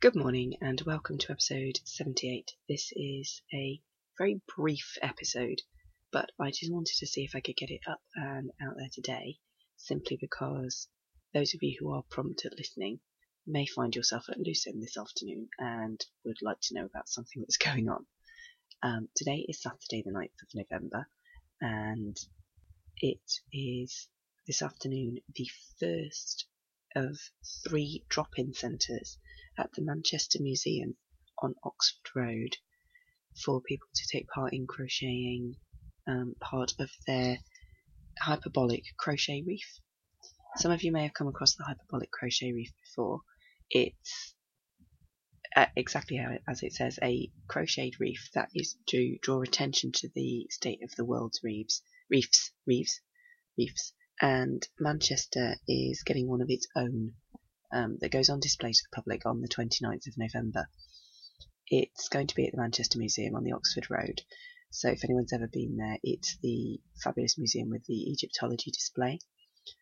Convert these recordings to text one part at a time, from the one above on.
Good morning and welcome to episode 78. This is a very brief episode, but I just wanted to see if I could get it up and out there today, simply because those of you who are prompt at listening may find yourself at loose this afternoon and would like to know about something that's going on. Um, today is Saturday, the 9th of November, and it is this afternoon the first of three drop in centres at the Manchester Museum on Oxford Road for people to take part in crocheting um, part of their hyperbolic crochet reef. Some of you may have come across the hyperbolic crochet reef before. It's uh, exactly how it, as it says, a crocheted reef that is to draw attention to the state of the world's reefs, reefs, reefs, reefs, and Manchester is getting one of its own um, that goes on display to the public on the 29th of November. It's going to be at the Manchester Museum on the Oxford Road. So if anyone's ever been there, it's the fabulous museum with the Egyptology display.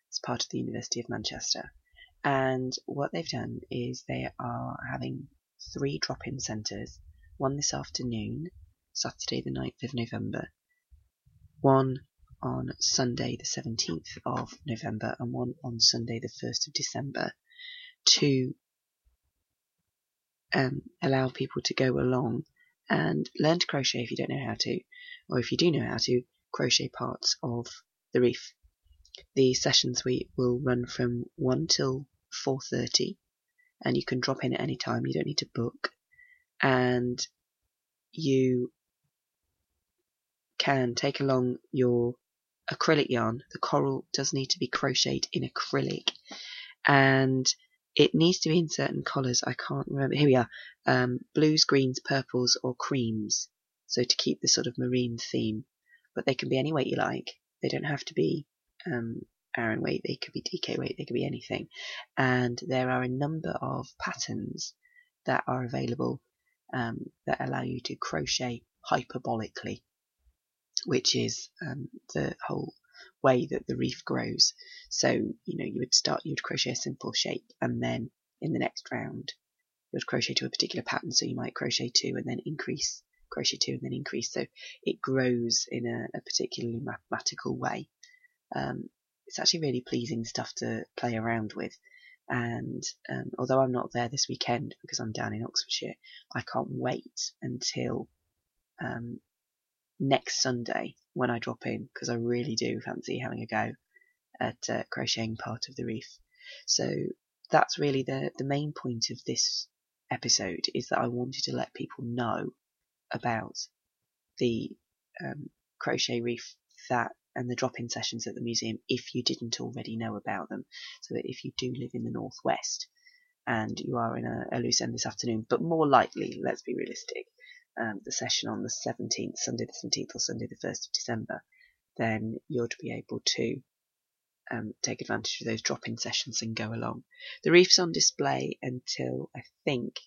It's part of the University of Manchester. And what they've done is they are having three drop-in centres, one this afternoon, Saturday the 9th of November, one on Sunday the 17th of November and one on Sunday the 1st of December to um, allow people to go along and learn to crochet if you don't know how to, or if you do know how to, crochet parts of the reef. The sessions we will run from 1 till 4.30 and you can drop in at any time, you don't need to book. And you can take along your acrylic yarn. The coral does need to be crocheted in acrylic and it needs to be in certain colours. I can't remember. Here we are. Um, blues, greens, purples or creams. So to keep the sort of marine theme. But they can be any weight you like. They don't have to be um, Aran weight. They could be DK weight. They could be anything. And there are a number of patterns that are available um, that allow you to crochet hyperbolically which is um, the whole way that the reef grows. So, you know, you would start, you would crochet a simple shape, and then in the next round, you would crochet to a particular pattern. So you might crochet two and then increase, crochet two and then increase. So it grows in a, a particularly mathematical way. Um, it's actually really pleasing stuff to play around with. And um, although I'm not there this weekend because I'm down in Oxfordshire, I can't wait until um, next Sunday when I drop in because I really do fancy having a go at uh, crocheting part of the reef. So that's really the the main point of this episode is that I wanted to let people know about the um, crochet reef that and the drop-in sessions at the museum if you didn't already know about them. So that if you do live in the northwest and you are in a, loose end this afternoon, but more likely, let's be realistic, um, the session on the 17th, Sunday the 17th or Sunday the 1st of December, then you'll be able to um, take advantage of those drop-in sessions and go along. The reef's on display until I think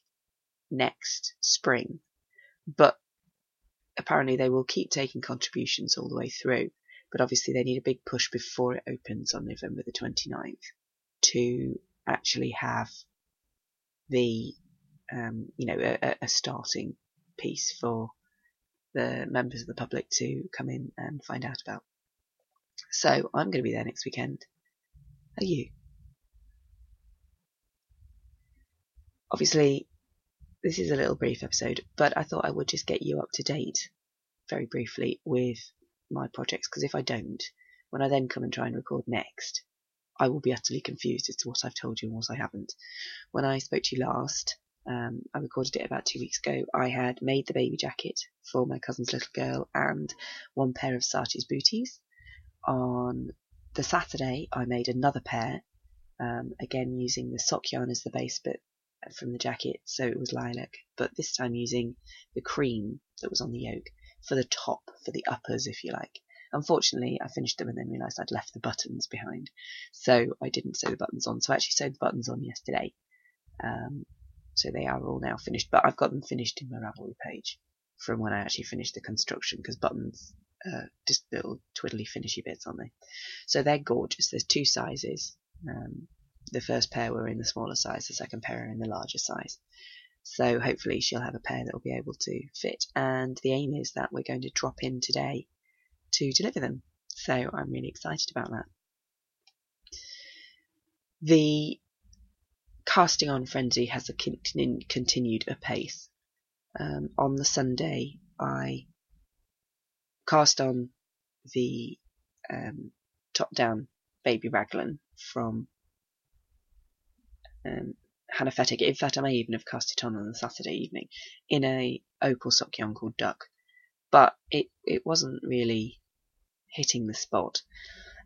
next spring, but apparently they will keep taking contributions all the way through. But obviously they need a big push before it opens on November the 29th to actually have the um, you know a, a starting piece for the members of the public to come in and find out about. So I'm going to be there next weekend. Are you? Obviously, this is a little brief episode, but I thought I would just get you up to date very briefly with my projects because if I don't, when I then come and try and record next, I will be utterly confused as to what I've told you and what I haven't. When I spoke to you last, um, I recorded it about two weeks ago. I had made the baby jacket for my cousin's little girl and one pair of Saartje's booties. On the Saturday, I made another pair, um, again using the sock yarn as the base, but from the jacket, so it was lilac, but this time using the cream that was on the yoke for the top, for the uppers, if you like. Unfortunately, I finished them and then realised I'd left the buttons behind, so I didn't sew the buttons on. So I actually sewed the buttons on yesterday. Um, so they are all now finished, but I've got them finished in my Ravelry page from when I actually finished the construction because buttons, uh, just little twiddly finishy bits on they? So they're gorgeous. There's two sizes. Um, the first pair were in the smaller size, the second pair are in the larger size. So hopefully she'll have a pair that will be able to fit. And the aim is that we're going to drop in today to deliver them. So I'm really excited about that. The casting on frenzy has continu- continued apace. Um, on the Sunday, I cast on the um, top-down baby raglan from um. In fact, I may even have cast it on on the Saturday evening in a opal sock yarn called Duck, but it it wasn't really hitting the spot.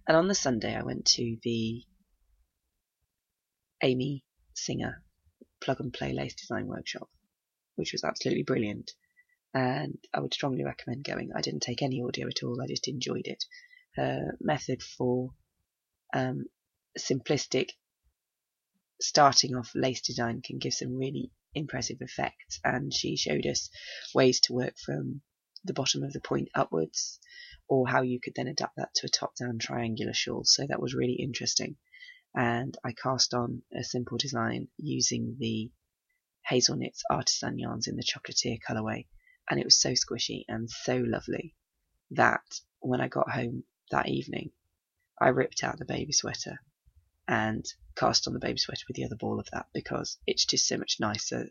And on the Sunday, I went to the Amy Singer plug and play lace design workshop, which was absolutely brilliant. And I would strongly recommend going. I didn't take any audio at all, I just enjoyed it. Her method for um, simplistic starting off lace design can give some really impressive effects. And she showed us ways to work from the bottom of the point upwards, or how you could then adapt that to a top down triangular shawl. So that was really interesting. And I cast on a simple design using the Hazelknits artisan yarns in the chocolatier colorway. And it was so squishy and so lovely that when I got home that evening, I ripped out the baby sweater and cast on the baby sweater with the other ball of that because it's just so much nicer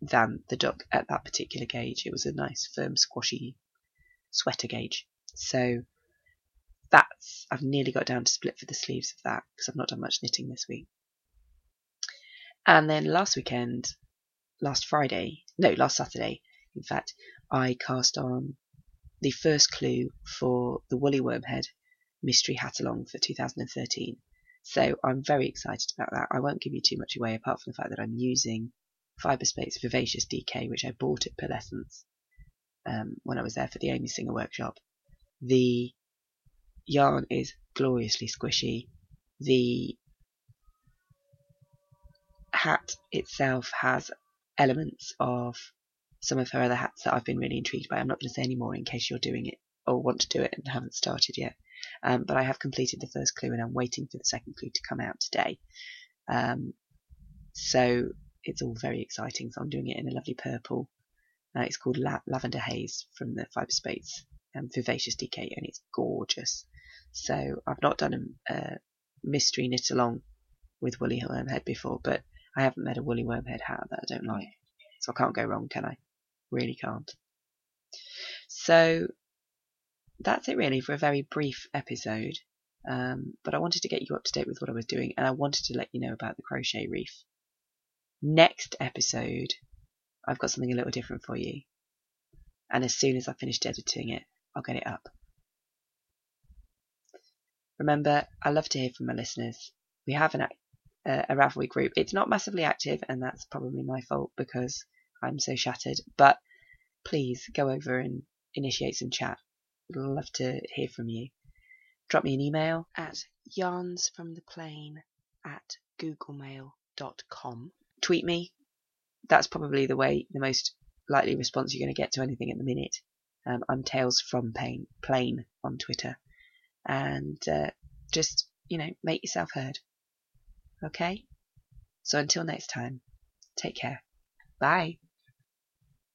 than the duck at that particular gauge. It was a nice, firm, squashy sweater gauge. So that's, I've nearly got down to split for the sleeves of that because I've not done much knitting this week. And then last weekend, last Friday, no, last Saturday, in fact, I cast on the first clue for the Woolly Wormhead Mystery Hat Along for 2013. So I'm very excited about that. I won't give you too much away apart from the fact that I'm using Fyberspates Vivacious DK, which I bought at Purlescence um, when I was there for the Amy Singer workshop. The yarn is gloriously squishy. The hat itself has elements of some of her other hats that I've been really intrigued by. I'm not going to say any more in case you're doing it or want to do it and haven't started yet. Um, but I have completed the first clue and I'm waiting for the second clue to come out today. Um, so it's all very exciting. So I'm doing it in a lovely purple. Uh, it's called La- Lavender Haze from the Fyberspates um, Vivacious DK and it's gorgeous. So I've not done a, a mystery knit along with woolly wormhead before, but I haven't met a woolly wormhead hat that I don't like. So I can't go wrong, can I? Really can't. So that's it really for a very brief episode. Um, but I wanted to get you up to date with what I was doing, and I wanted to let you know about the crochet reef. Next episode, I've got something a little different for you. And as soon as I've finished editing it, I'll get it up. Remember, I love to hear from my listeners. We have an, uh, a Ravelry group. It's not massively active, and that's probably my fault because I'm so shattered. But please go over and initiate some chat. I'd love to hear from you. Drop me an email at yarnsfromtheplane at googlemail.com. Tweet me. That's probably the way, the most likely response you're going to get to anything at the minute. Um, I'm Tales from Pain, Plane on Twitter. And uh, just, you know, make yourself heard. Okay? So until next time, take care. Bye.